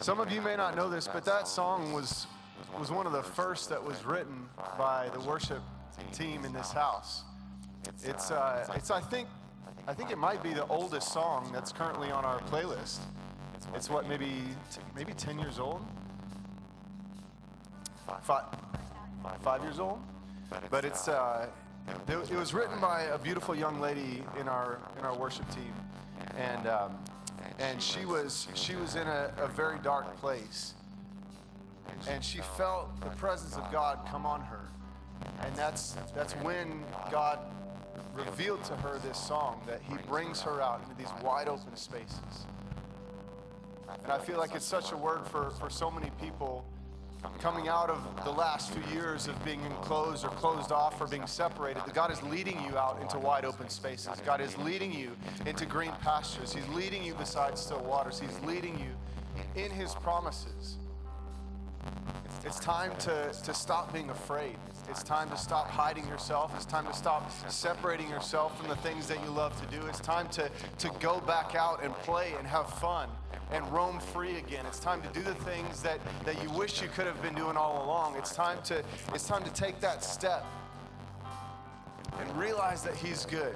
Some of you may not know this, but that song was, was one of the first that was written by the worship team in this house. It's, uh, it's I, think, I think it might be the oldest song that's currently on our playlist. It's what, maybe, maybe 10 years old? Five, five years old? But it's, uh, it was written by a beautiful young lady in our, in our worship team. And um, and she was she was in a, a very dark place. And she felt the presence of god come on her. And that's that's when god revealed to her this song that he brings her out into these wide open spaces. And i feel like it's such a word for for so many people coming out of the last few years of being enclosed or closed off or being separated, that God is leading you out into wide open spaces. God is leading you into green pastures. He's leading you beside still waters. He's leading you in His promises. It's time to, to stop being afraid. It's time to stop hiding yourself. It's time to stop separating yourself from the things that you love to do. It's time to, to go back out and play and have fun and roam free again. It's time to do the things that, that you wish you could have been doing all along. It's time to, it's time to take that step and realize that He's good.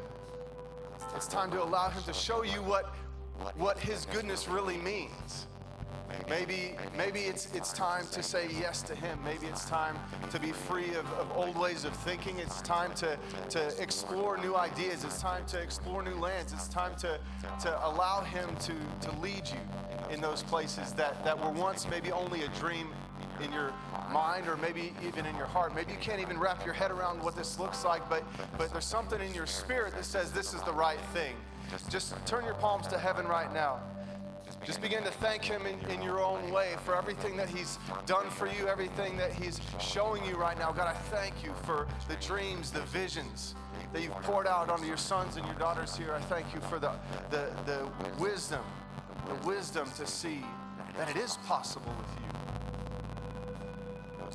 It's time to allow Him to show you what, what His goodness really means. Maybe, maybe it's, it's time to say yes to Him. Maybe it's time to be free of, of old ways of thinking. It's time to, to explore new ideas. It's time to explore new lands. It's time to, to allow Him to, to lead you in those places that, that were once maybe only a dream in your mind or maybe even in your heart. Maybe you can't even wrap your head around what this looks like, but, but there's something in your spirit that says this is the right thing. Just turn your palms to heaven right now. Just begin to thank Him in, in, your own way for everything that He's done for you, everything that He's showing you right now. God, I thank you for the dreams, the visions that you've poured out onto your sons and your daughters here. I thank you for the, the, the wisdom, the wisdom to see that it is possible with you.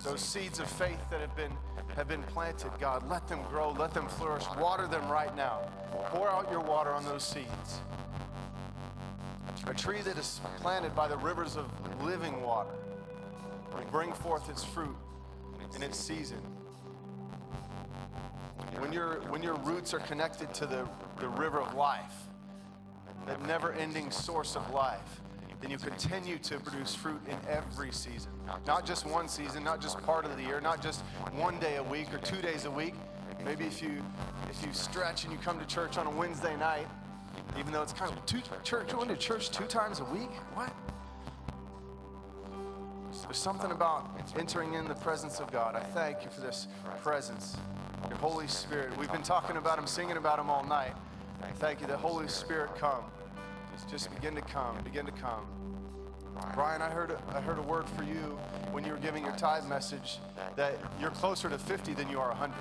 Those seeds of faith that have been have been planted, God, let them grow, let them flourish. Water them right now. Pour out your water on those seeds. A tree that is planted by the rivers of living water will bring forth its fruit in its season. When, your when your roots are connected to the, the river of life, that never ending source of life, then you continue to produce fruit in every season. Not just one season, not just part of the year, not just one day a week or two days a week. Maybe if you if you stretch and you come to church on a Wednesday night even though it's kind of two, church, going to church two times a week? What? There's something about entering in the presence of God. I thank you for this presence, your Holy Spirit. We've been talking about Him, singing about Him all night. I thank you that Holy Spirit come. Just begin to come, begin to come. Brian, I heard, I heard a word for you when you were giving your tithe message that you're closer to 50 than you are 100.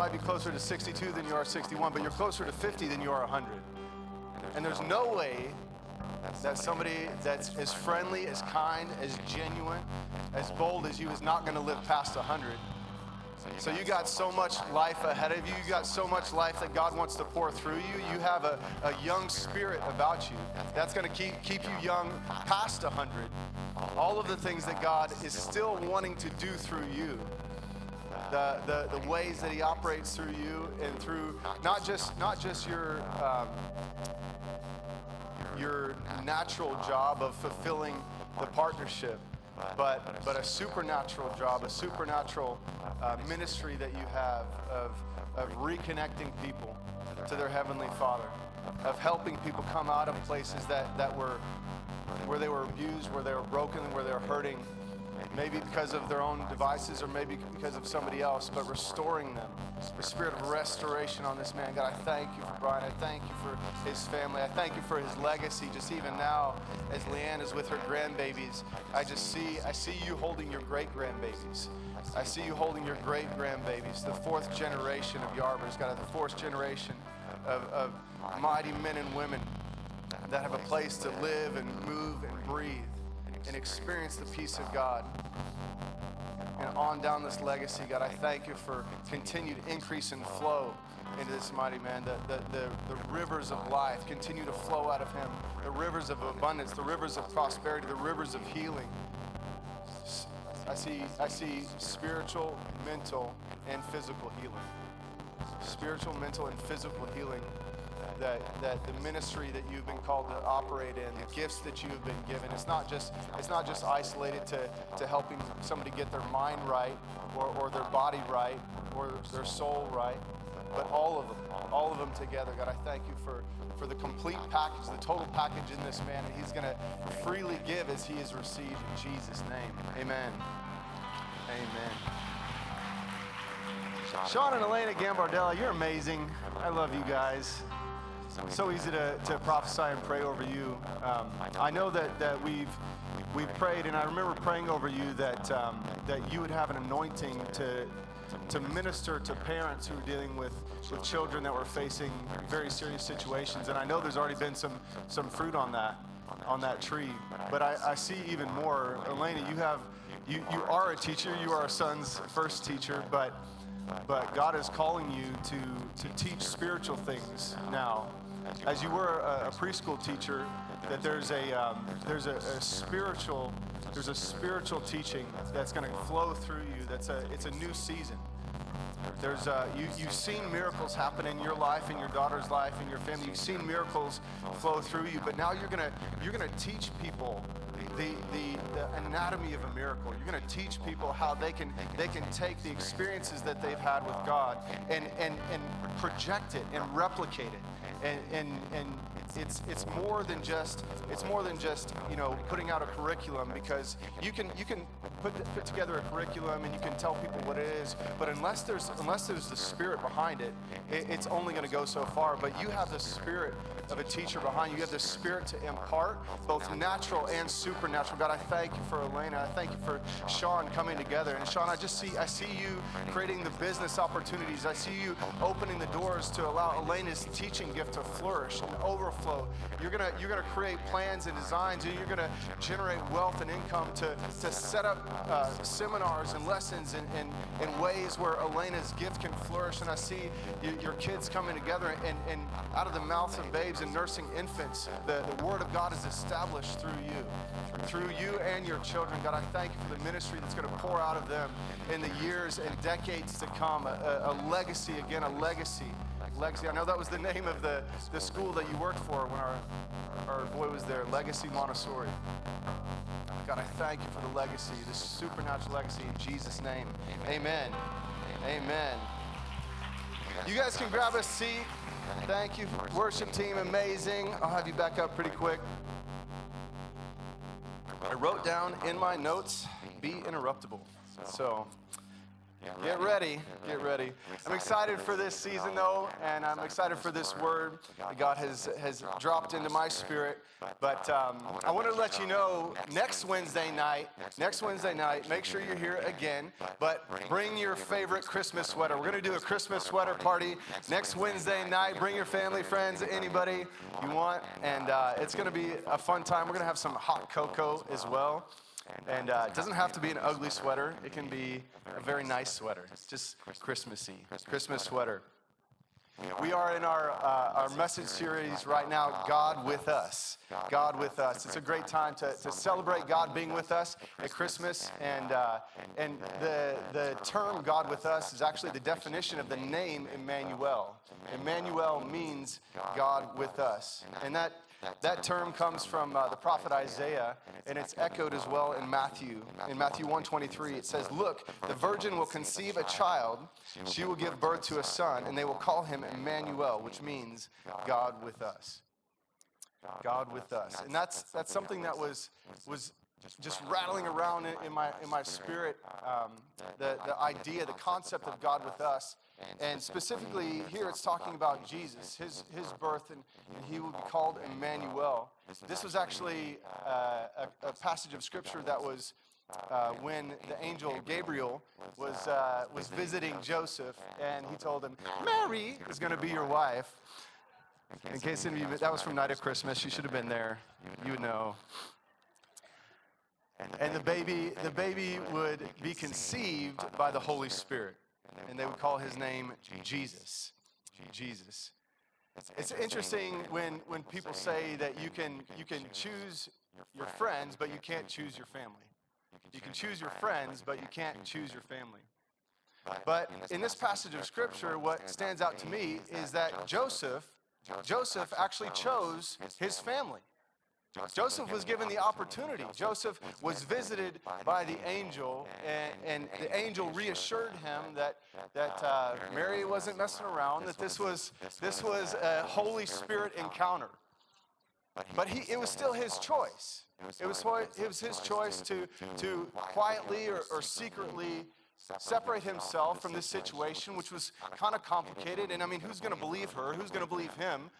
Might be closer to 62 than you are 61, but you're closer to 50 than you are 100. And there's no way that somebody that's as friendly, as kind, as genuine, as bold as you is not going to live past 100. So you got so much life ahead of you. You got so much life that God wants to pour through you. You have a, a young spirit about you that's going to keep, keep you young past 100. All of the things that God is still wanting to do through you the, the, the ways that he operates through you and through not just not just your um, your natural job of fulfilling the partnership, but but a supernatural job, a supernatural uh, ministry that you have of of reconnecting people to their heavenly Father, of helping people come out of places that that were where they were abused, where they were broken, where they were hurting maybe because of their own devices or maybe because of somebody else, but restoring them the spirit of restoration on this man. God, I thank you for Brian. I thank you for his family. I thank you for his legacy. Just even now, as Leanne is with her grandbabies, I just see I see you holding your great grandbabies. I see you holding your great grandbabies, the fourth generation of Yarbers, God, the fourth generation of, of mighty men and women that have a place to live and move and breathe and experience the peace of God and on down this legacy, God, I thank you for continued increase and flow into this mighty man. The, the, the, the, rivers of life continue to flow out of him. The rivers of abundance, the rivers of prosperity, the rivers of healing. I see, I see spiritual, mental, and physical healing. Spiritual, mental, and physical healing that, that the ministry that you've been called to operate in, the gifts that you have been given, it's not just, it's not just isolated to, to helping somebody get their mind right or, or their body right or their soul right, but all of them, all of them together. God, I thank you for, for the complete package, the total package in this man, and he's going to freely give as he has received in Jesus' name. Amen. Amen. Sean and Elena Gambardella, you're amazing. I love you guys so easy to, to prophesy and pray over you. Um, I know that, that we've we've prayed, and I remember praying over you that um, that you would have an anointing to to minister to parents who are dealing with, with children that were facing very serious situations. And I know there's already been some some fruit on that on that tree. But I, I see even more. Elena, you have you, you are a teacher. You are a son's first teacher, but but God is calling you to, to teach spiritual things now as you were a, a preschool teacher, that there's a um, there's a, a, spiritual there's a spiritual teaching that's going to flow through you. That's a it's a new season. There's uh, you you've seen miracles happen in your life, in your daughter's life, in your family. You've seen miracles flow through you, but now you're gonna you're gonna teach people the, the, the, anatomy of a miracle. You're going to teach people how they can they can take the experiences that they've had with God and and and project it and replicate it and, and, and it's, it's more than just it's more than just you know putting out a curriculum because you can you can put, put together a curriculum and you can tell people what it is but unless there's unless there's the spirit behind it, it it's only going to go so far. But you have the spirit of a teacher behind you. You have the spirit to impart both natural and supernatural. God i thank you for elena. I thank you for sean coming together. And sean i just see i see you creating the business opportunities. I see you opening the doors to allow elena's teaching gift to flourish and overflow. You're gonna you're gonna create plans and designs, and you're gonna generate wealth and income to, to set up uh, seminars and lessons in, in ways where Elena's gift can flourish. And I see you, your kids coming together, and, and out of the mouths of babes and nursing infants, the, the word of God is established through you, through you and your children. God, I thank you for the ministry that's to pour out of them in the years and decades to come. A, a, a legacy, again, a legacy Legacy. I know that was the name of the, the school that you worked for when our, our boy was there, Legacy Montessori. God, I thank you for the legacy, this supernatural legacy in Jesus' name. Amen. Amen. You guys can grab a seat. Thank you, worship team, amazing. I'll have you back up pretty quick. I wrote down in my notes, be interruptible. So Get ready. Get ready. I'm excited for this season, though, and I'm excited for this word that God has, has dropped into my spirit. But um, I want to let you know next Wednesday night, next Wednesday night, make sure you're here again, but bring your favorite Christmas sweater. We're going to do a Christmas sweater party next Wednesday night. Bring your family, friends, anybody you want, and uh, it's going to be a fun time. We're going to have some hot cocoa as well. And uh, it doesn't have to be an ugly sweater. It can be a very nice sweater. It's just Christmassy. Christmas sweater. We are in our, uh, our message series right now, God with Us. God with Us. It's a great time to, to celebrate God being with us at Christmas. And, uh, and the, the term God with Us is actually the definition of the name Emmanuel. Emmanuel means God with us. And that that term comes from uh, the prophet Isaiah, and it's echoed as well in Matthew. In Matthew 1:23, it says, "Look, the virgin will conceive a child; she will give birth to a son, and they will call him Emmanuel, which means God with us." God with us, and that's that's something that was was just rattling around in, my in my spirit. Um, the the idea, the concept of God with us and specifically here it's talking about Jesus, his, his birth, and, and he will be called Emmanuel. This was actually uh, a, a passage of scripture that was uh, when the angel Gabriel was, uh, was visiting Joseph, and he told him, Mary is going to be your wife. In case any of you, that was from Night of Christmas. You should have been there. You would know. And the baby, the baby would be conceived by the Holy Spirit, and they would call his name Jesus. Jesus. It's interesting when, when people say that you can, you can choose your friends, but you can't choose your family. You can choose your friends, but you can't choose your family. But in this passage of scripture, what stands out to me is that Joseph, Joseph actually chose his family. Joseph was given the opportunity. Joseph was visited by the angel, and, and the angel reassured him that, that uh, Mary wasn't messing around, that this was, this was a Holy Spirit encounter. But he, it was still his choice. It was, it was his choice to, to quietly or, or secretly separate himself from this situation, which was kind of complicated. And I mean, who's going to believe her? Who's going to believe him?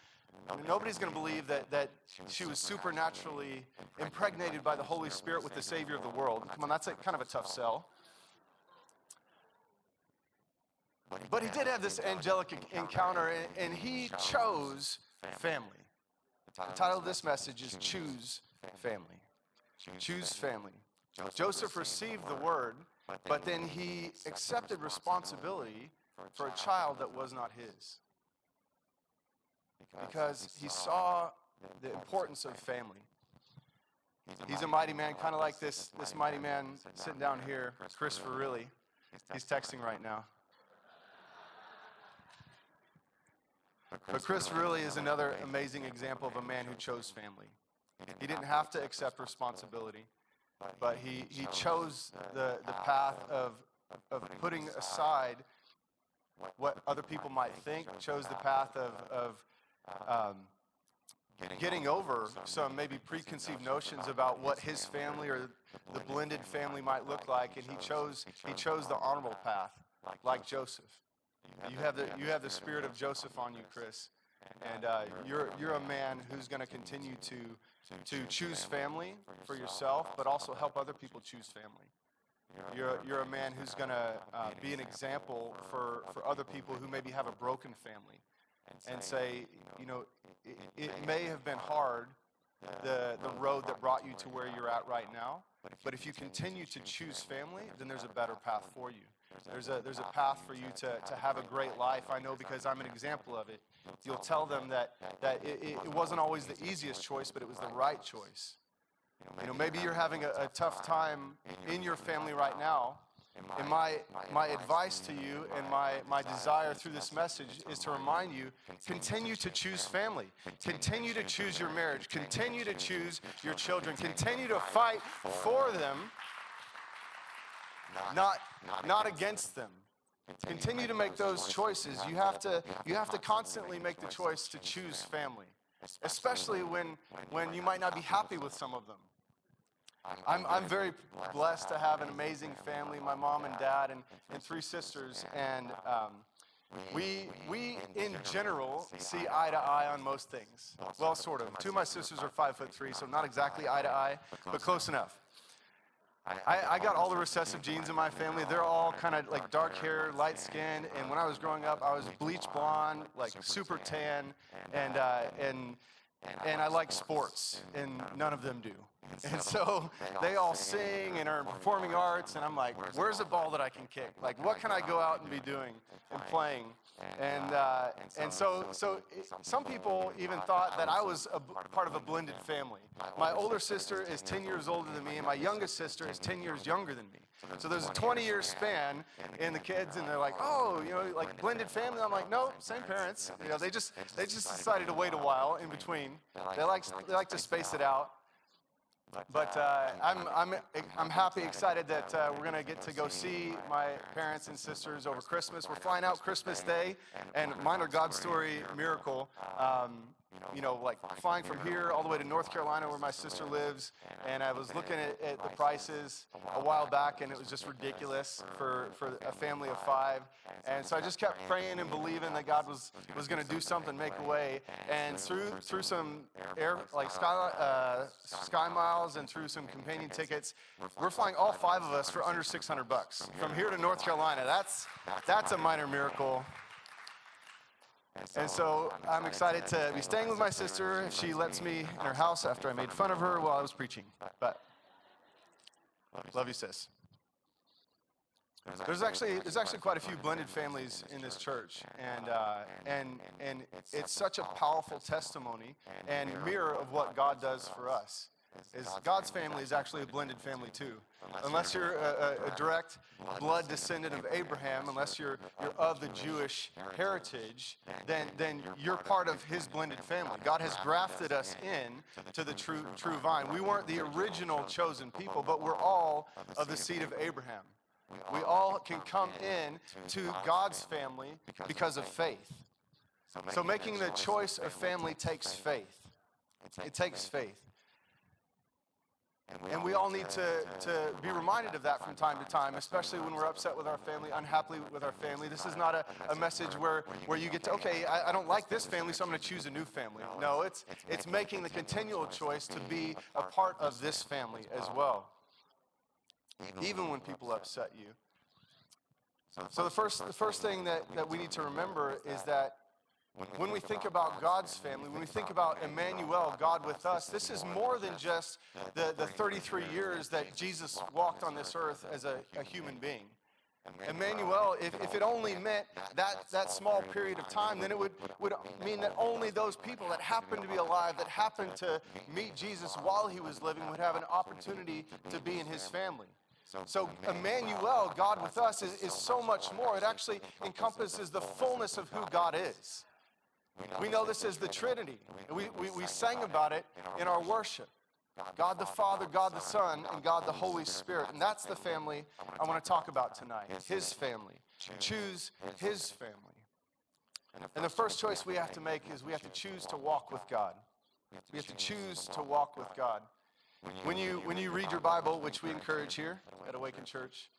I mean, nobody's going to believe that, that she was supernaturally impregnated by the Holy Spirit with the Savior of the world. Come on, that's a, kind of a tough sell. But he did have this angelic encounter, and, and he chose family. The title of this message is Choose Family. Choose family. Joseph received the word, but then he accepted responsibility for a child that was not his because he saw the importance of family. He's a mighty man, kind of like this, this mighty man sitting down here, Christopher Really. He's texting right now. But Chris really is another amazing example of a man who chose family. He didn't have to accept responsibility, but he, he chose the, the path of, of putting aside what other people might think, chose the path of, of um, getting over some maybe preconceived notions about what his family or the blended family might look like, and he chose he chose the honorable path, like Joseph. You have the you have the spirit of Joseph on you, Chris, and uh, you're you're a man who's going to continue to to choose family for yourself, but also help other people choose family. You're, you're a man who's going to uh, be an example for, for other people who maybe have a broken family and say, you know, it, it may have been hard, uh, the, the road that brought you to where you're at right now, but if you continue to choose family, then there's a better path for you. There's a, there's a path for you to, to have a great life. I know because I'm an example of it. You'll tell them that, that it, it wasn't always the easiest choice, but it was the right choice. You know, maybe you're having a, a tough time in your family right now, and my, my advice to you and my, my desire through this message is to remind you continue to choose family, continue to choose your marriage, continue to choose your children, continue to fight for them, not, not against them. Continue to make those choices. You have to, you have to constantly make the choice to choose family, especially when, when you might not be happy with some of them. I'm, I'm very blessed to have an amazing family, my mom and dad, and, and three sisters. And um, we, we, in general, see eye to eye on most things. Well, sort of. Two of my sisters are five foot three, so not exactly eye to eye, but close enough. I, I, got all the recessive genes in my family. They're all kind of like dark hair, light skin. And when I was growing up, I was bleach blonde, like super tan, and uh, and and I like sports, and none of them do. And so they all sing and are in performing arts, and I'm like, where's the ball that I can kick? Like, what can I go out and be doing and playing? And, uh, and so, so some people even thought that I was a part of a blended family. My older sister is 10 years older than me, and my youngest sister is 10 years younger than me. So there's a 20 year span in the kids, and they're like, oh, you know, like blended family. I'm like, no, same parents. You know, they just they just decided to wait a while in between. They like they like to space it out. But uh, I'm, I'm, I'm happy, excited that uh, we're going to get to go see my parents and sisters over Christmas. We're flying out Christmas Day, and Minor God Story Miracle. Um, you know, like flying from here all the way to North Carolina where my sister lives. And I was looking at, at the prices a while back, and it was just ridiculous for, for a family of five. And so I just kept praying and believing that God was, was going to do something, make a way. And through through some air like sky, uh, sky miles and through some companion tickets, we're flying all five of us for under 600 bucks from here to North Carolina. That's that's a minor miracle. And so I'm excited to be staying with my sister if she lets me in her house after I made fun of her while I was preaching. But love you, sis. There's actually there's actually quite a few blended families in this church, and uh, and and it's such a powerful testimony and mirror of what God does for us. Is God's family is actually a blended family too. Unless you're a, a, direct blood descendant of Abraham, unless you're you're of the Jewish heritage, then then you're part of His blended family. God has grafted us in to the true true vine. We weren't the original chosen people, but we're all of the seed of Abraham. We all can come in to God's family because of faith. So making the choice of family takes faith. It takes faith. And we all need to, to be reminded of that from time to time, especially when we're upset with our family, unhappy with our family. This is not a, a message where, where you get to, okay, I, I don't like this family, so I'm going to choose a new family. No, it's, it's making the continual choice to be a part of this family as well even when people upset you. So the first, the first thing that, that we need to remember is that when we think about God's family, when we think about Emmanuel, God with us, this is more than just the, the 33 years that Jesus walked on this earth as a, a human being. Emmanuel, if, if it only meant that, that small period of time, then it would, would mean that only those people that happened to be alive, that happened to meet Jesus while he was living, would have an opportunity to be in his family. So, Emmanuel, God with us, is, is so much more. It actually encompasses the fullness of who God is. We know this is the Trinity. We, we, we sang about it in our worship. God the Father, God the Son, and God the Holy Spirit. And that's the family I want to talk about tonight. His family. Choose His family. And the first choice we have to make is we have to choose to walk with God. We have to choose to walk with God. When you, when you read your Bible, which we encourage here at Awaken Church,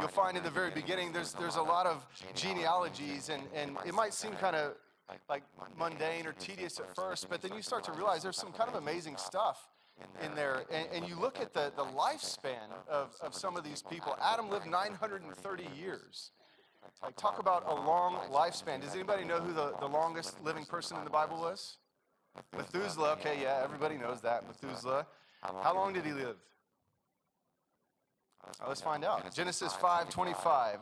you'll find in the very beginning there's, there's a lot of genealogies, and, and it might seem kind of like mundane or tedious at first, but then you start to realize there's some kind of amazing stuff in there. And, and, you look at the, the lifespan of, of some of these people. Adam lived 930 years. Like, talk about a long lifespan. Does anybody know who the, the longest living person in the Bible was? Methuselah. Okay, yeah, everybody knows that. Methuselah. How long did he live? let's find out. Genesis 5:25.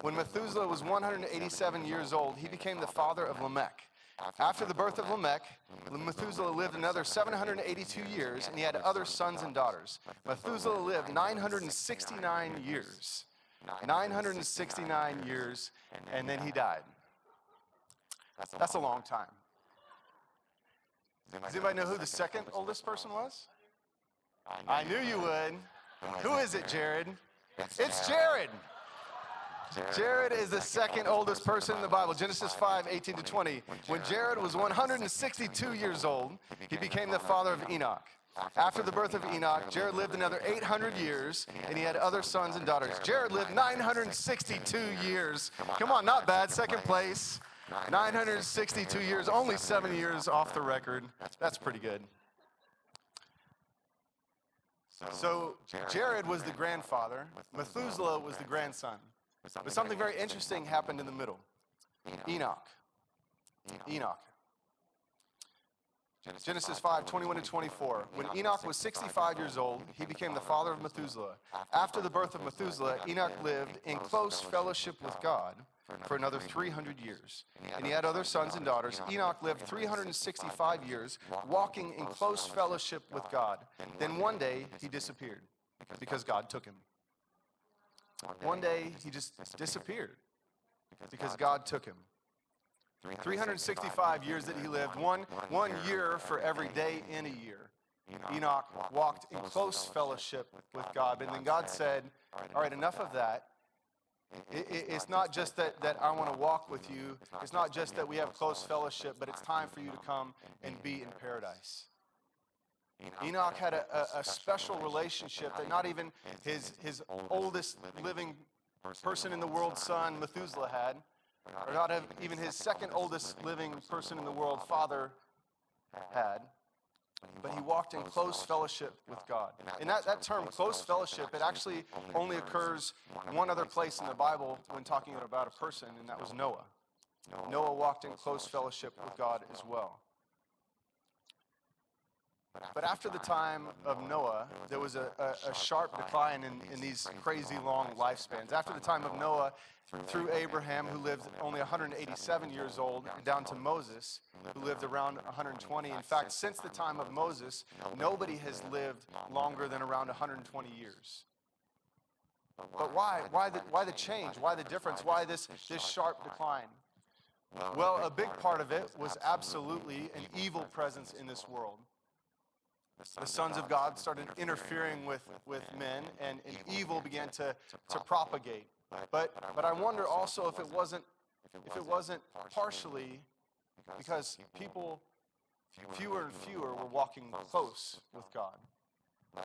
When Methuselah was 187 years old, he became the father of Lamech. After the birth of Lamech, Methuselah lived another 782 years, and he had other sons and daughters. Methuselah lived 969 years. 969 years, and then he died. That's a long time. Does anybody know who the second oldest person was? I knew you would. Who is it, Jared? It's Jared. Jared is the second oldest person in the Bible, Genesis 5, 18 to 20. When Jared was 162 years old, he became the father of Enoch. After the birth of Enoch, Jared lived another 800 years, and he had other sons and daughters. Jared lived 962 years. Come on, not bad. Second place. 962 years, only seven years off the record. That's pretty good. So Jared was the grandfather, Methuselah was the grandson. But something very interesting happened in the middle Enoch. Enoch. Genesis 5, 21 to 24. When Enoch was 65 years old, he became the father of Methuselah. After the birth of Methuselah, Enoch lived in close fellowship with God for another 300 years. And he had other sons and daughters. Enoch lived 365 years, walking in close fellowship with God. Then one day he disappeared because God took him. One day he just disappeared because God took him. 365 years that he lived, one, one year for every day in a year. Enoch walked in close fellowship with God. And then God said, All right, enough of that. It, it, it's not just that, that I want to walk with you. It's not just that we have close fellowship, but it's time for you to come and be in paradise. Enoch had a, a, a special relationship that not even his, his oldest living person in the world, son, Methuselah, had, or not even his second oldest living person in the world, father, had. but he walked in close fellowship with God. And that, that term, close fellowship, it actually only occurs one other place in the Bible when talking about a person, and that was Noah. Noah walked in close fellowship with God as well. But after the time of Noah, there was a, a, a sharp decline in, in these crazy long lifespans. After the time of Noah, through Abraham, who lived only 187 years old, down to Moses, who lived around 120. In fact, since the time of Moses, nobody has lived longer than around 120 years. But why? Why the, why the change? Why the difference? Why this, this sharp decline? Well, a big part of it was absolutely an evil presence in this world. The sons of God started interfering with, with men, and, and evil began to, to propagate. But, but I wonder also if it wasn't, if it wasn't partially because people, fewer and fewer, were walking close with God.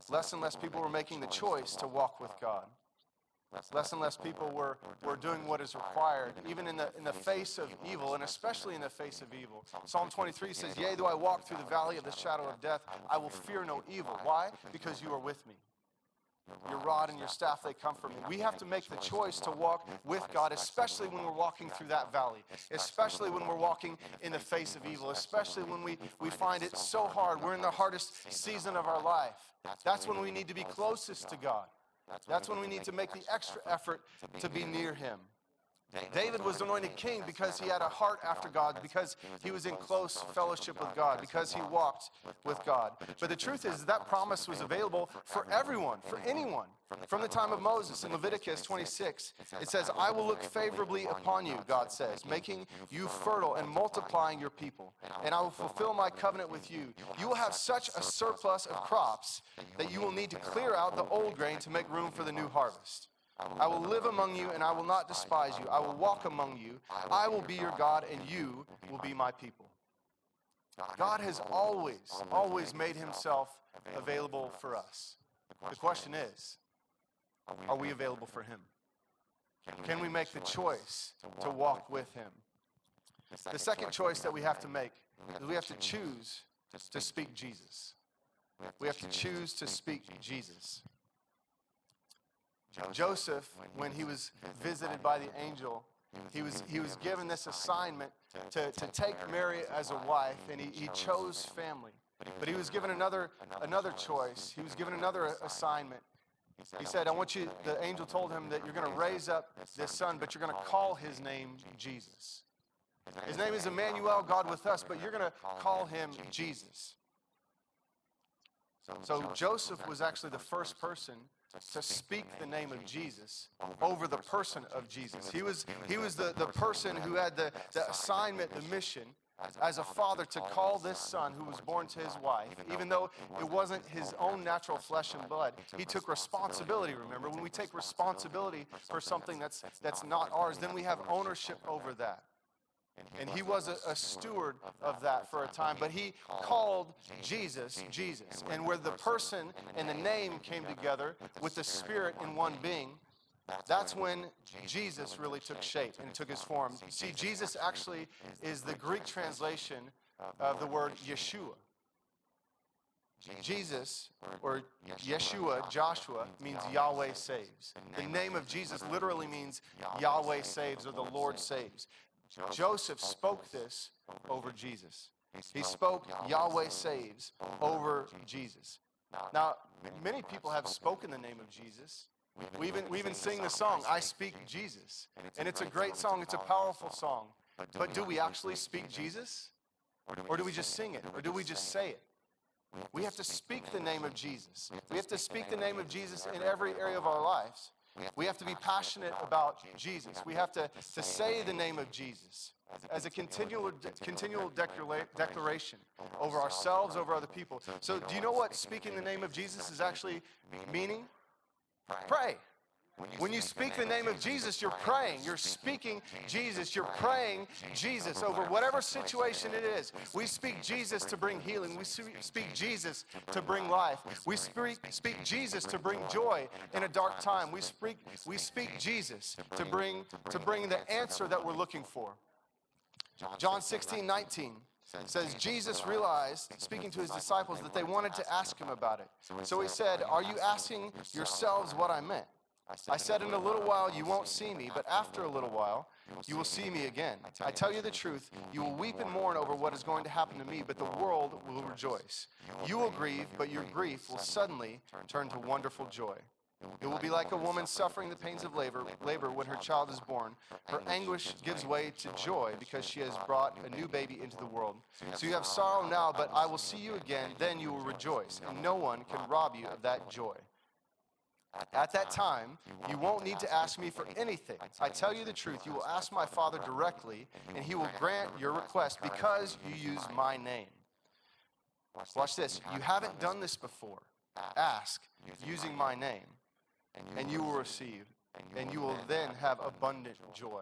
Less and less people were making the choice to walk with God. Less and less people were, were doing what is required, even in the, in the face of evil, and especially in the face of evil. Psalm 23 says, Yea, though I walk through the valley of the shadow of death, I will fear no evil. Why? Because you are with me. Your rod and your staff, they comfort me. We have to make the choice to walk with God, especially when we're walking through that valley, especially when we're walking in the face of evil, especially when we, we find it so hard. We're in the hardest season of our life. That's when we need to be closest to God. That's when we need to make the extra effort to be near Him. David was anointed king because he had a heart after God, because he was in close fellowship with God, because he walked with God. But the truth is, that promise was available for everyone, for anyone. From the time of Moses in Leviticus 26, it says, I will look favorably upon you, God says, making you fertile and multiplying your people. And I will fulfill my covenant with you. You will have such a surplus of crops that you will need to clear out the old grain to make room for the new harvest. I will live among you and I will not despise you. I will walk among you. I will be your God and you will be my people. God has always, always made himself available for us. The question is, are we available for him? Can we make the choice to walk with him? The second choice that we have to make is we have to choose to speak Jesus. We have to choose to speak Jesus. Joseph, when he was visited by the angel, he was, he was given this assignment to, to take Mary as a wife, and he, he chose family. But he was given another, another choice. He was given another assignment. He said, I want you, the angel told him that you're going to raise up this son, but you're going to call his name Jesus. His name is Emmanuel, God with us, but you're going to call him Jesus. So Joseph was actually the first person to speak the name of Jesus over the person of Jesus. He was, he was the, the person who had the, the assignment, the mission as a father to call this son who was born to his wife, even though it wasn't his own natural flesh and blood. He took responsibility, remember? When we take responsibility for something that's, that's not ours, then we have ownership over that. And he was a, a, steward of that for a time, but he called Jesus Jesus. And where the person and the name came together with the spirit in one being, that's when Jesus really took shape and took his form. See, Jesus actually is the Greek translation of the word Yeshua. Jesus, or Yeshua, Joshua, means Yahweh saves. The name of Jesus literally means Yahweh saves or the Lord saves. Joseph spoke this over Jesus. He spoke Yahweh saves over Jesus. Now, many people have spoken the name of Jesus. We even, we even sing the song, I Speak Jesus. And it's a great song, it's a powerful song. But do we actually speak Jesus? Or do we just sing it? Or do we just say it? We have to speak the name of Jesus. We have to speak the name of Jesus in every area of our lives. We have to be passionate about Jesus. We have to, to say the name of Jesus as a continual, continual declaration over ourselves, over other people. So, do you know what speaking the name of Jesus is actually meaning? Pray. When you speak the name of Jesus, you're praying. You're speaking Jesus. You're praying Jesus over whatever situation it is. We speak Jesus to bring healing. We speak Jesus to bring life. We speak, speak Jesus to bring joy in a dark time. We speak, we speak Jesus to bring, to bring the answer that we're looking for. John 16, 19 says Jesus realized, speaking to his disciples, that they wanted to ask him about it. So he said, Are you asking yourselves what I meant? I said, In a little while you won't see me, but after a little while you will see me again. I tell you the truth, you will weep and mourn over what is going to happen to me, but the world will rejoice. You will grieve, but your grief will suddenly turn to wonderful joy. It will be like a woman suffering the pains of labor, labor when her child is born. Her anguish gives way to joy because she has brought a new baby into the world. So you have sorrow now, but I will see you again, then you will rejoice, and no one can rob you of that joy. At that time, you won't need to ask me for anything. I tell you the truth, you will ask my Father directly, and he will grant your request because you use my name. Watch this. You haven't done this before. Ask using my name and you will receive, and you will then have abundant joy.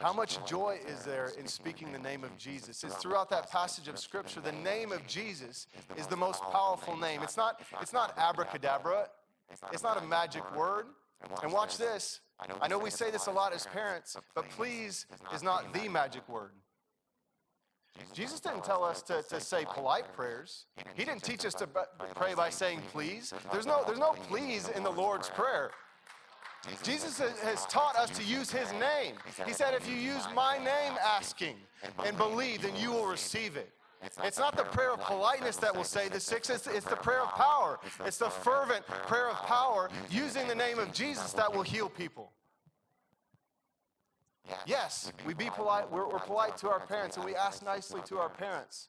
How much joy is there in speaking the name of Jesus? It's throughout that passage of Scripture. The name of Jesus is the most powerful name. It's not, it's not abracadabra, it's not a magic word. And watch this. I know we say this a lot as parents, but please is not the magic word. Jesus didn't tell us to, to say polite prayers. He didn't teach us to pray by saying please. There's no, there's no please in the Lord's Prayer. Jesus has taught us to use his name. He said, if you use my name asking and believe, then you will receive it. It's not the prayer of politeness that will say the six, it's, it's the prayer of power. It's the fervent prayer of power using the name of Jesus that will heal people. Yes, we be polite. We're, we're polite to our parents and we ask nicely to our parents.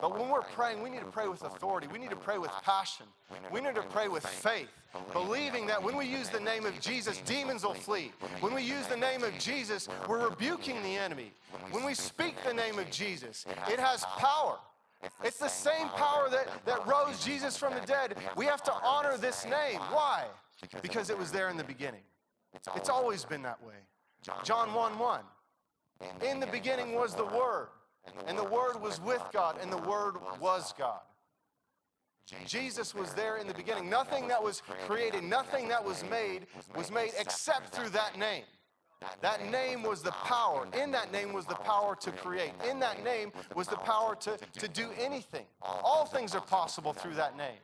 But when we're praying, we need to pray with authority. We need to pray with passion. We need to pray with faith, believing that when we use the name of Jesus, demons will flee. When we use the name of Jesus, we're rebuking the enemy. When we speak the name of Jesus, it has power. It's the same power that, that rose Jesus from the dead. We have to honor this name. Why? Because it was there in the beginning. It's always been that way. John 1 1. In the beginning was the Word, and the Word was with God, and the Word was God. Jesus was there in the beginning. Nothing that was created, nothing that was made, was made except through that name. That name was the power. In that name was the power to create. In that name was the power to, to do anything. All things are possible through that name.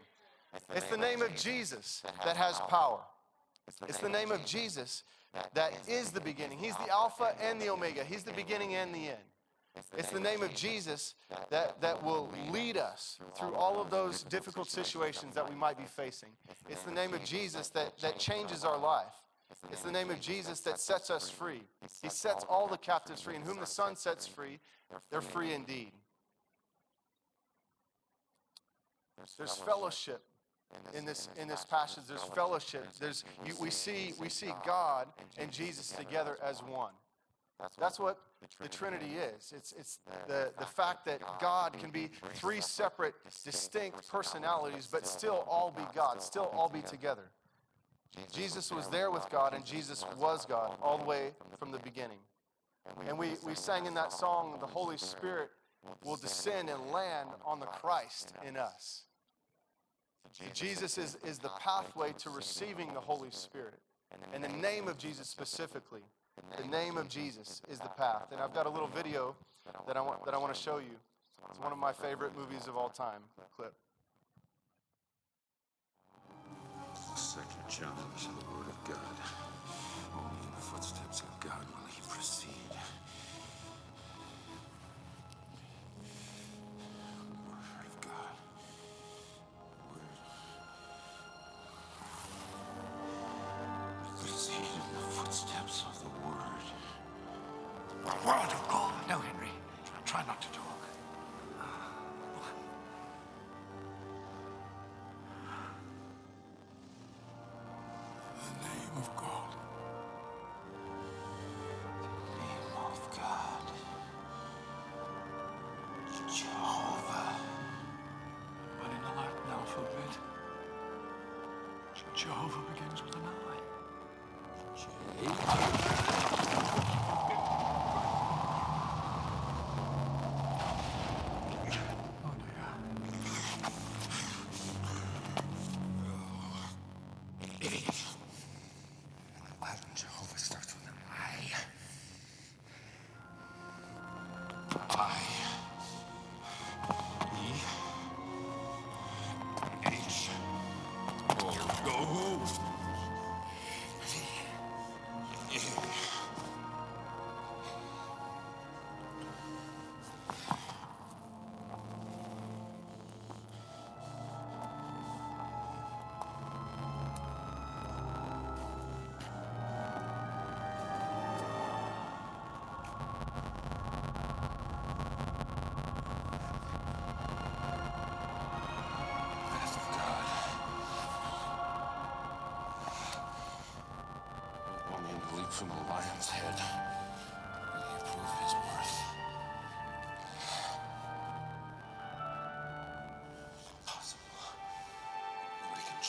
It's the name of Jesus that has power. It's the name of Jesus that is the beginning. He's the Alpha and the Omega. He's the beginning and the end. It's the name of Jesus that, that will lead us through all of those difficult situations that we might be facing. It's the name of Jesus that, that changes our life. It's the name of Jesus that sets us free. He sets all the captives free, and whom the Son sets free, they're free indeed. There's fellowship in this in this passage there's fellowship there's you, we see we see god and jesus together as one that's what the trinity is. it's it's the the fact that god can be three separate distinct personalities but still all be god still all be together. jesus was there with god and jesus was god all the way from the beginning. and we we sang in that song the holy spirit will descend and land on the christ in us. Jesus is, is the pathway to receiving the Holy Spirit. And the name of Jesus specifically, the name of Jesus is the path. And I've got a little video that I want, that I want to show you. It's one of my favorite movies of all time. Clip. Second challenge of the Word of God. Jehovah begins with an I.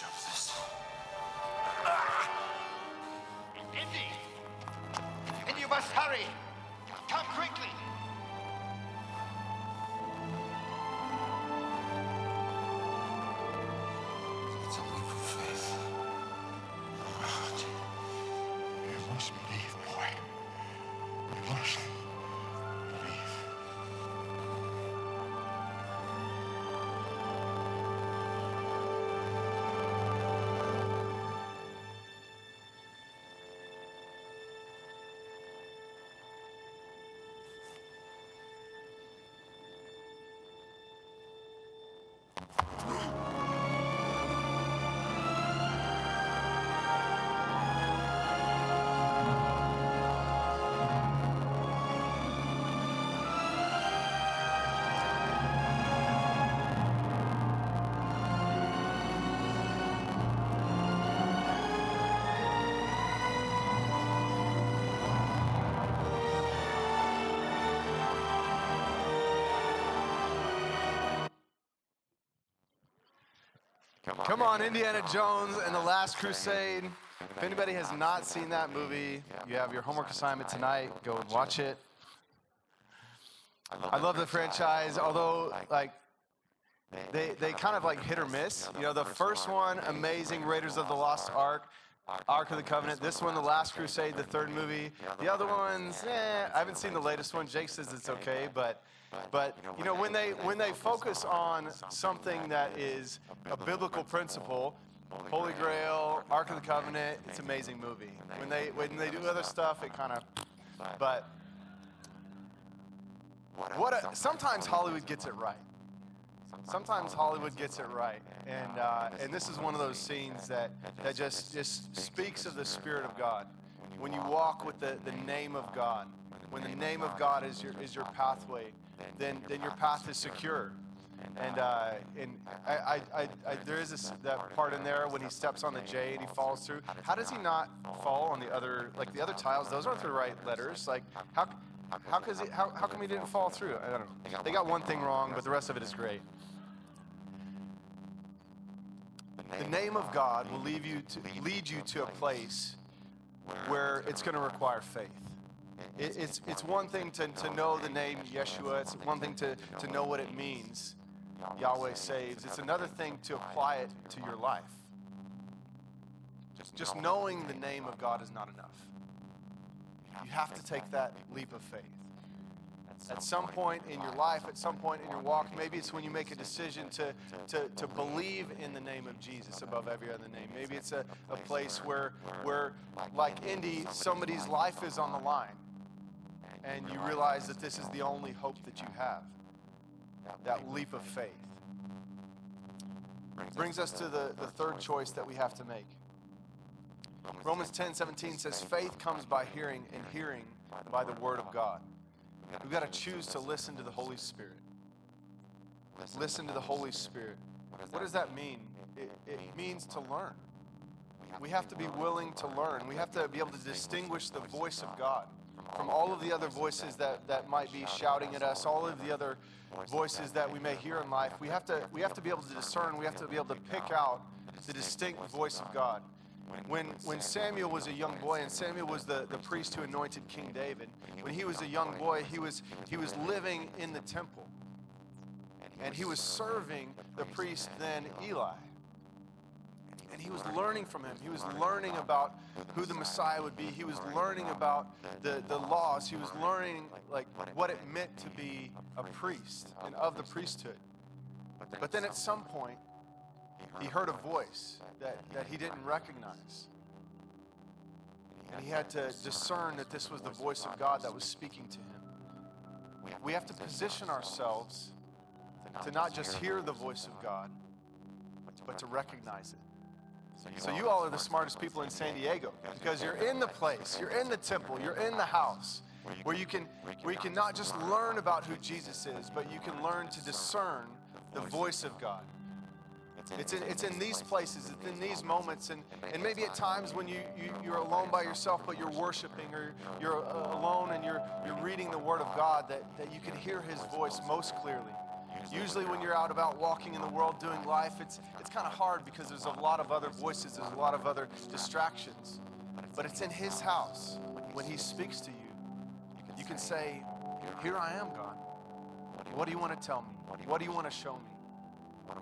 Jump this. Ah! Indy! Indy, you must hurry! Come quickly! Come on, Indiana Jones and the Last Crusade. If anybody has not seen that movie, you have your homework assignment tonight. Go and watch it. I love the franchise, although like they they kind of like hit or miss. You know, the first one, amazing, Raiders of the Lost Ark, Ark of the Covenant. This one, The Last Crusade, the third movie. The other ones, eh, I haven't seen the latest one. Jake says it's okay, but but you know when they when they focus on something that is a biblical principle, Holy Grail, Ark of the Covenant, it's an amazing movie. When they when they do other stuff, it kind of but what a, sometimes Hollywood gets it right. Sometimes Hollywood gets it right, and uh, and this is one of those scenes that that just just speaks of the Spirit of God. When you walk with the, the name of God, when the name of God is your is your pathway, then then your path is secure. And uh, and I, I, I, I there is this, that part in there when he steps on the J and he falls through. How does he not fall on the other like the other tiles? Those aren't the right letters. Like how how, cause he, how, how come he didn't fall through? I don't know. They got one thing wrong, but the rest of it is great. The name of God will lead you to, lead you to a place where it's going to require faith. It, it's, it's one thing to, to know the name Yeshua, it's one thing to, to know what it means. Yahweh saves. It's another thing to apply it to your life. Just knowing the name of God is not enough. You have to take that leap of faith. At some point in your life, at some point in your walk, maybe it's when you make a decision to, to, to believe in the name of Jesus above every other name. Maybe it's a, a place where, where, like Indy, somebody's life is on the line. And you realize that this is the only hope that you have. That leap of faith. Brings us to the, the third choice that we have to make. Romans 10 17 says, Faith comes by hearing, and hearing by the word of God. We've got to choose to listen to the Holy Spirit. Listen to the Holy Spirit. What does that mean? It, it means to learn. We have to be willing to learn. We have to be able to distinguish the voice of God from all of the other voices that, that might be shouting at us, all of the other voices that we may hear in life. We have to we have to be able to discern, we have to be able to pick out the distinct voice of God. When, when Samuel was a young boy, and Samuel was the, the priest who anointed King David, when he was a young boy, he was, he was living in the temple. And he was serving the priest then, Eli. And he was learning from him. He was learning about who the Messiah would be. He was learning about the, the laws. He was learning like what it meant to be a priest and of the priesthood. But then at some point, he heard a voice that, that he didn't recognize. And he had to discern that this was the voice of God that was speaking to him. We have to position ourselves to not just hear the voice of God, but to recognize it. So you all are the smartest people in San Diego because you're in the place, you're in the temple, you're in the house where you can where you can not just learn about who Jesus is, but you can learn to discern the voice of God. It's in, it's in these places, it's in these moments, and, and maybe at times when you, you, you're alone by yourself, but you're worshiping, or you're uh, alone and you're, you're reading the Word of God, that, that you can hear His voice most clearly. Usually, when you're out about walking in the world doing life, it's, it's kind of hard because there's a lot of other voices, there's a lot of other distractions. But it's in His house when He speaks to you. You can say, Here I am, God. What do you want to tell me? What do you want to show me?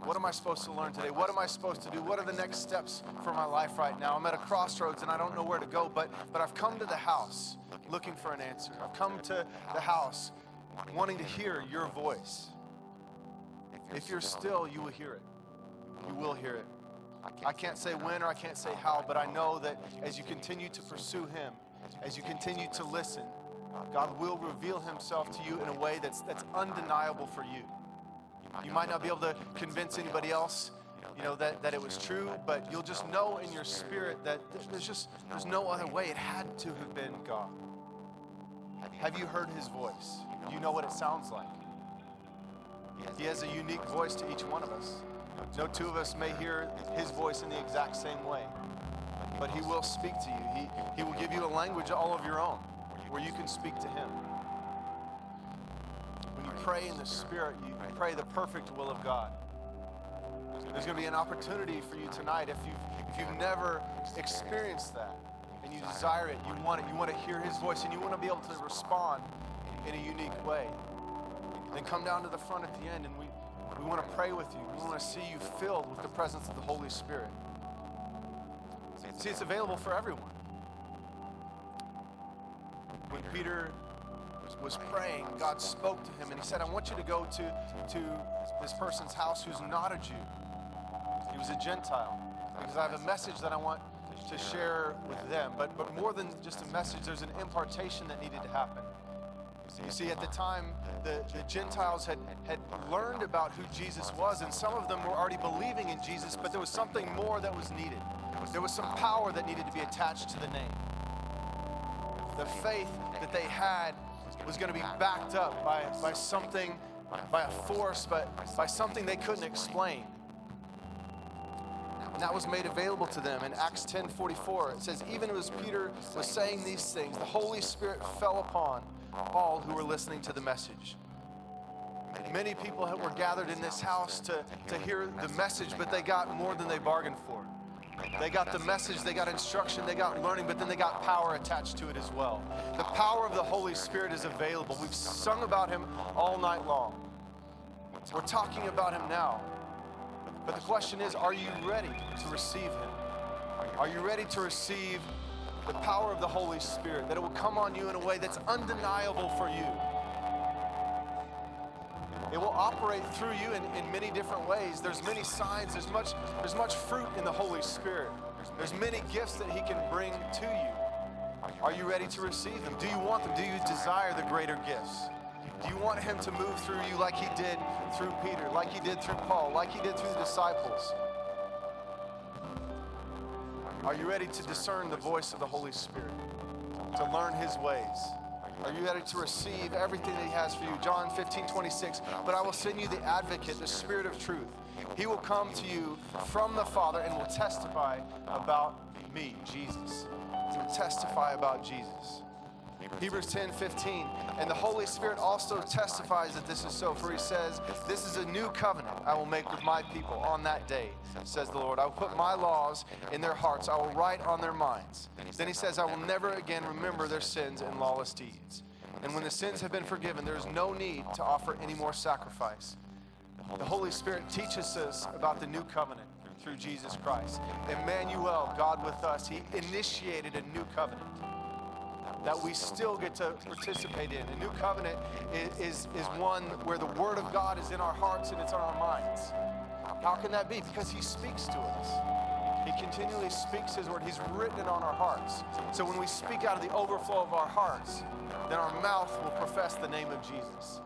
What am I supposed to learn today? What am I supposed to do? What are the next steps for my life right now? I'm at a crossroads and I don't know where to go, but, but I've come to the house looking for an answer. I've come to the house wanting to hear your voice. If you're still, you will hear it. You will hear it. I can't say when or I can't say how, but I know that as you continue to pursue Him, as you continue to listen, God will reveal Himself to you in a way that's, that's undeniable for you. You might not be able to convince anybody else, you know, that, that it was true, but you'll just know in your spirit that there's just there's no other way. It had to have been God. Have you heard his voice? You know what it sounds like? He has a unique voice to each one of us. No two of us may hear his voice in the exact same way, but he will speak to you. He, he will give you a language all of your own where you can speak to him. Pray in the Spirit, you pray the perfect will of God. There's going to be an opportunity for you tonight if you've, if you've never experienced that and you desire it, you want it, you want to hear His voice, and you want to be able to respond in a unique way. Then come down to the front at the end and we, we want to pray with you. We want to see you filled with the presence of the Holy Spirit. See, it's available for everyone. When Peter was praying, God spoke to him and he said, I want you to go to, to this person's house who's not a Jew. He was a Gentile. Because I have a message that I want to share with them. But, but more than just a message, there's an impartation that needed to happen. You see, at the time, the, the Gentiles had, had learned about who Jesus was, and some of them were already believing in Jesus, but there was something more that was needed. There was some power that needed to be attached to the name. The faith that they had was going to be backed up by, by something, by a force, but by something they couldn't explain. And that was made available to them in Acts 10:44. It says, even as Peter was saying these things, the Holy Spirit fell upon all who were listening to the message. Many people were gathered in this house to, to hear the message, but they got more than they bargained for. They got the message, they got instruction, they got learning, but then they got power attached to it as well. The power of the Holy Spirit is available. We've sung about him all night long. We're talking about him now. But the question is are you ready to receive him? Are you ready to receive the power of the Holy Spirit? That it will come on you in a way that's undeniable for you. It will operate through you in, in many different ways. There's many signs, there's much, there's much fruit in the Holy Spirit. There's many gifts that He can bring to you. Are you ready to receive them? Do you want them? Do you desire the greater gifts? Do you want Him to move through you like He did through Peter, like He did through Paul, like He did through the disciples? Are you ready to discern the voice of the Holy Spirit, to learn His ways? Are you ready to receive everything that He has for you? John 15, 26. But I will send you the advocate, the Spirit of truth. He will come to you from the Father and will testify about me, Jesus. Will testify about Jesus. Hebrews 10 15. And the Holy Spirit also testifies that this is so, for he says, This is a new covenant I will make with my people on that day, says the Lord. I will put my laws in their hearts, I will write on their minds. Then he says, I will never again remember their sins and lawless deeds. And when the sins have been forgiven, there is no need to offer any more sacrifice. The Holy Spirit teaches us about the new covenant through Jesus Christ. Emmanuel, God with us, He initiated a new covenant that we still get to participate in. A new covenant is, is, is one where the Word of God is in our hearts and it's on our minds. How can that be? Because He speaks to us. He continually speaks His Word. He's written it on our hearts. So when we speak out of the overflow of our hearts, then our mouth will profess the name of Jesus.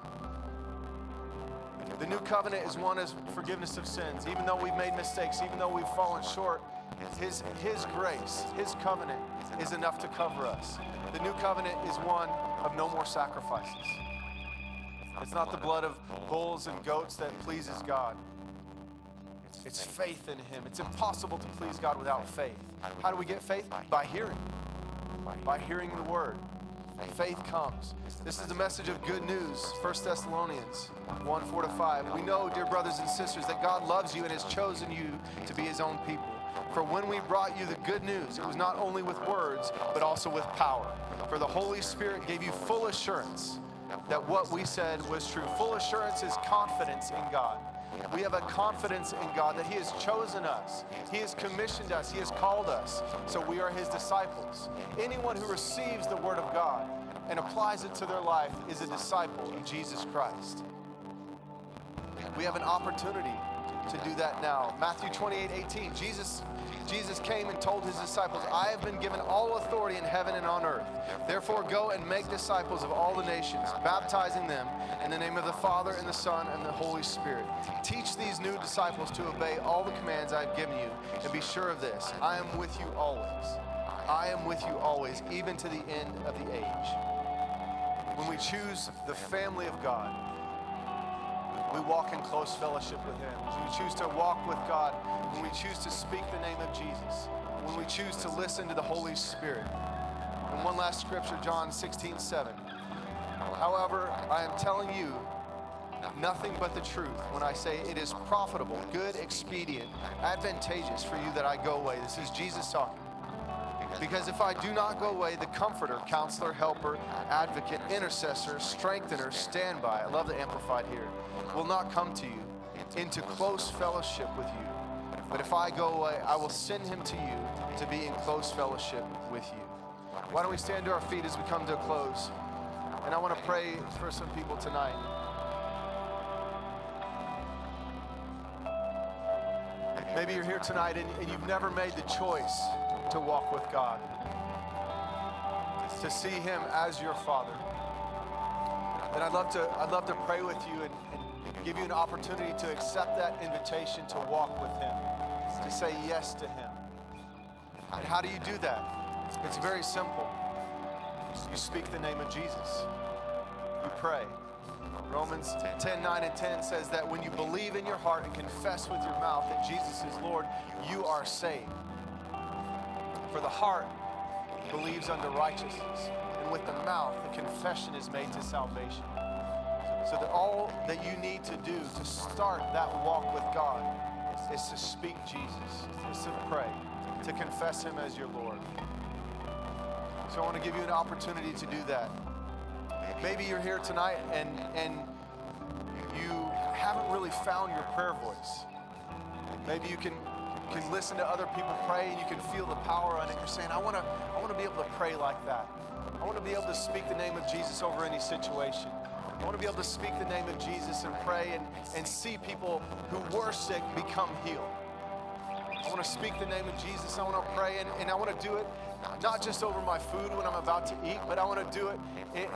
The new covenant is one as forgiveness of sins. Even though we've made mistakes, even though we've fallen short, his, his grace, His covenant is enough to cover us. The new covenant is one of no more sacrifices. It's not the blood of bulls and goats that pleases God. It's faith in Him. It's impossible to please God without faith. How do we get faith? By hearing. By hearing the Word. Faith comes. This is the message of good news. 1 Thessalonians 1 4 to 5. We know, dear brothers and sisters, that God loves you and has chosen you to be His own people. For when we brought you the good news, it was not only with words, but also with power. For the Holy Spirit gave you full assurance that what we said was true. Full assurance is confidence in God. We have a confidence in God that He has chosen us, He has commissioned us, He has called us, so we are His disciples. Anyone who receives the Word of God and applies it to their life is a disciple of Jesus Christ. We have an opportunity to do that now. Matthew 28 18, Jesus Jesus came and told his disciples, I have been given all authority in heaven and on earth. Therefore, go and make disciples of all the nations, baptizing them in the name of the Father and the Son and the Holy Spirit. Teach these new disciples to obey all the commands I have given you, and be sure of this I am with you always. I am with you always, even to the end of the age. When we choose the family of God, we walk in close fellowship with Him. When we choose to walk with God, when we choose to speak the name of Jesus, when we choose to listen to the Holy Spirit. And one last scripture, John 16, 7. However, I am telling you nothing but the truth when I say it is profitable, good, expedient, advantageous for you that I go away. This is Jesus talking. Because if I do not go away, the comforter, counselor, helper, advocate, intercessor, strengthener, standby, I love the amplified here, will not come to you into close fellowship with you. But if I go away, I will send him to you to be in close fellowship with you. Why don't we stand to our feet as we come to a close? And I want to pray for some people tonight. Maybe you're here tonight and, and you've never made the choice to walk with God, to see Him as your Father. And I'd love to, I'd love to pray with you and, and give you an opportunity to accept that invitation to walk with Him, to say yes to Him. And how do you do that? It's very simple. You speak the name of Jesus. You pray. Romans 10 9 and 10 says that when you believe in your heart and confess with your mouth that Jesus is Lord, you are saved. For the heart believes unto righteousness, and with the mouth the confession is made to salvation. So that all that you need to do to start that walk with God is to speak Jesus, is to pray, to confess Him as your Lord. So I want to give you an opportunity to do that. Maybe you're here tonight and, and you haven't really found your prayer voice. Maybe you can, can listen to other people pray and you can feel the power on it. You're saying, I want to I want to be able to pray like that. I want to be able to speak the name of Jesus over any situation. I want to be able to speak the name of Jesus and pray and, and see people who were sick become healed. I want to speak the name of Jesus. I want to pray and, and I want to do it not just over my food when I'm about to eat, but I want to do it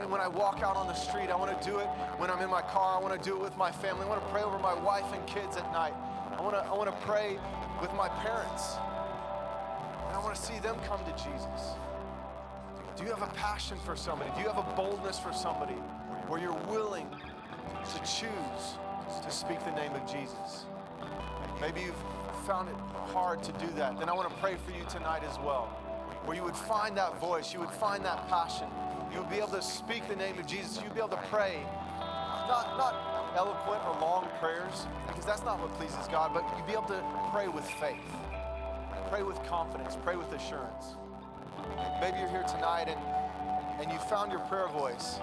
when I walk out on the street. I want to do it when I'm in my car. I want to do it with my family. I want to pray over my wife and kids at night. I want to, I want to pray with my parents. And I want to see them come to Jesus. Do you have a passion for somebody? Do you have a boldness for somebody where you're willing to choose to speak the name of Jesus? Maybe you've found it hard to do that. Then I want to pray for you tonight as well where you would find that voice, you would find that passion. You would be able to speak the name of Jesus. You'd be able to pray, not, not eloquent or long prayers, because that's not what pleases God, but you'd be able to pray with faith, pray with confidence, pray with assurance. Maybe you're here tonight and, and you found your prayer voice,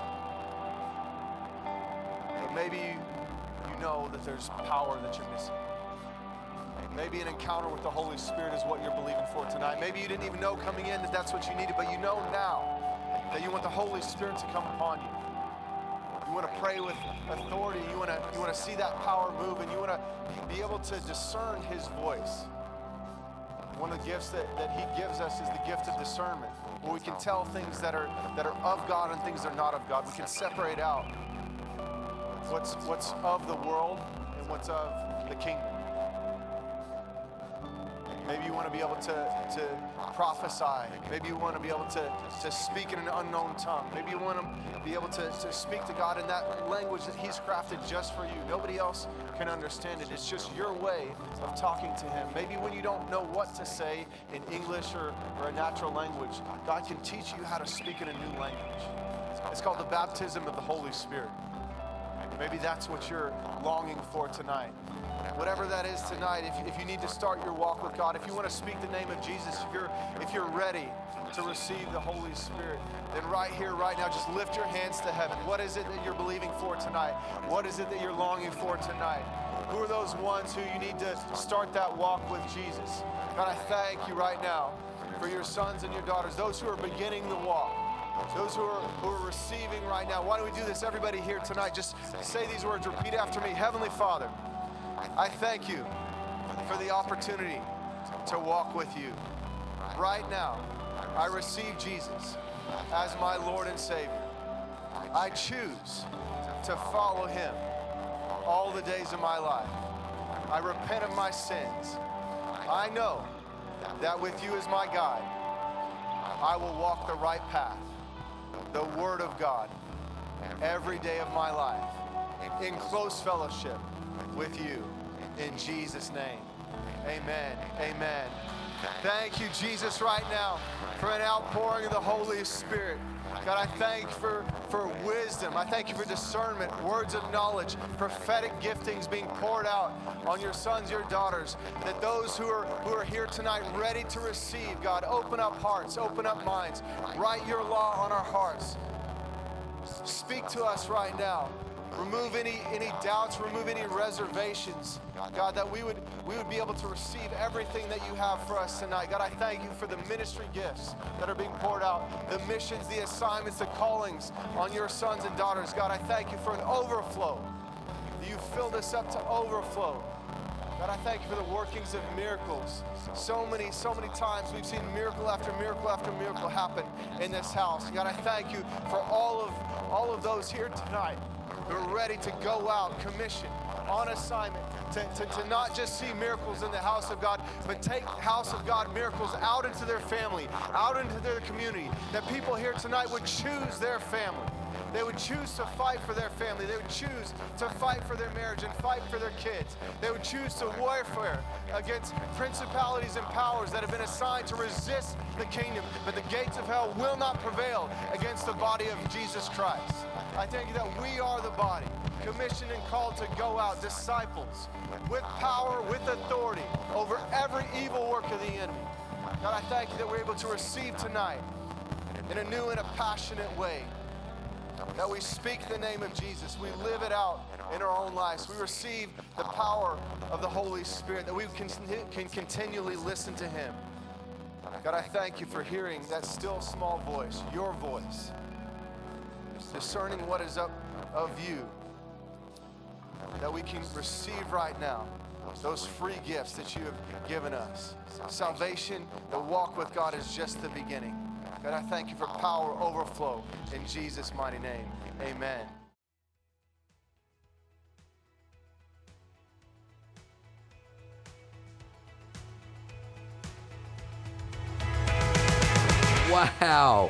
but maybe you, you know that there's power that you're missing. Maybe an encounter with the Holy Spirit is what you're believing for tonight. Maybe you didn't even know coming in that that's what you needed, but you know now that you want the Holy Spirit to come upon you. You want to pray with authority. You want to you want to see that power move, and you want to be able to discern His voice. One of the gifts that, that He gives us is the gift of discernment, where we can tell things that are that are of God and things that are not of God. We can separate out what's what's of the world and what's of the kingdom. Maybe you want to be able to, to prophesy. Maybe you want to be able to, to speak in an unknown tongue. Maybe you want to be able to, to speak to God in that language that He's crafted just for you. Nobody else can understand it. It's just your way of talking to Him. Maybe when you don't know what to say in English or, or a natural language, God can teach you how to speak in a new language. It's called the baptism of the Holy Spirit. Maybe that's what you're longing for tonight. Whatever that is tonight, if, if you need to start your walk with God, if you want to speak the name of Jesus, if you're, if you're ready to receive the Holy Spirit, then right here, right now, just lift your hands to heaven. What is it that you're believing for tonight? What is it that you're longing for tonight? Who are those ones who you need to start that walk with Jesus? God, I thank you right now for your sons and your daughters, those who are beginning the walk. Those who are, who are receiving right now, why don't we do this, everybody here tonight? Just say these words, repeat after me. Heavenly Father, I thank you for the opportunity to walk with you. Right now, I receive Jesus as my Lord and Savior. I choose to follow him all the days of my life. I repent of my sins. I know that with you as my guide, I will walk the right path, the Word of God, every day of my life, in close fellowship with you. In Jesus' name, amen. Amen. Thank you, Jesus, right now for an outpouring of the Holy Spirit. God, I thank for, for wisdom. I thank you for discernment, words of knowledge, prophetic giftings being poured out on your sons, your daughters. That those who are who are here tonight ready to receive, God, open up hearts, open up minds, write your law on our hearts. Speak to us right now. Remove any, any doubts, remove any reservations. God, that we would, we would be able to receive everything that you have for us tonight. God, I thank you for the ministry gifts that are being poured out, the missions, the assignments, the callings on your sons and daughters. God, I thank you for an overflow. You filled us up to overflow. God, I thank you for the workings of miracles. So many, so many times we've seen miracle after miracle after miracle happen in this house. God, I thank you for all of all of those here tonight are ready to go out, commission, on assignment, to, to, to not just see miracles in the house of God, but take house of God miracles out into their family, out into their community. That people here tonight would choose their family. They would choose to fight for their family. They would choose to fight for their marriage and fight for their kids. They would choose to warfare against principalities and powers that have been assigned to resist the kingdom. But the gates of hell will not prevail against the body of Jesus Christ. I thank you that we are the body, commissioned and called to go out, disciples, with power, with authority over every evil work of the enemy. God, I thank you that we're able to receive tonight in a new and a passionate way. That we speak the name of Jesus. We live it out in our own lives. We receive the power of the Holy Spirit, that we can, can continually listen to Him. God, I thank you for hearing that still small voice, your voice, discerning what is up of you, that we can receive right now those free gifts that you have given us. Salvation, the walk with God is just the beginning. God, I thank you for power overflow in Jesus' mighty name. Amen. Wow,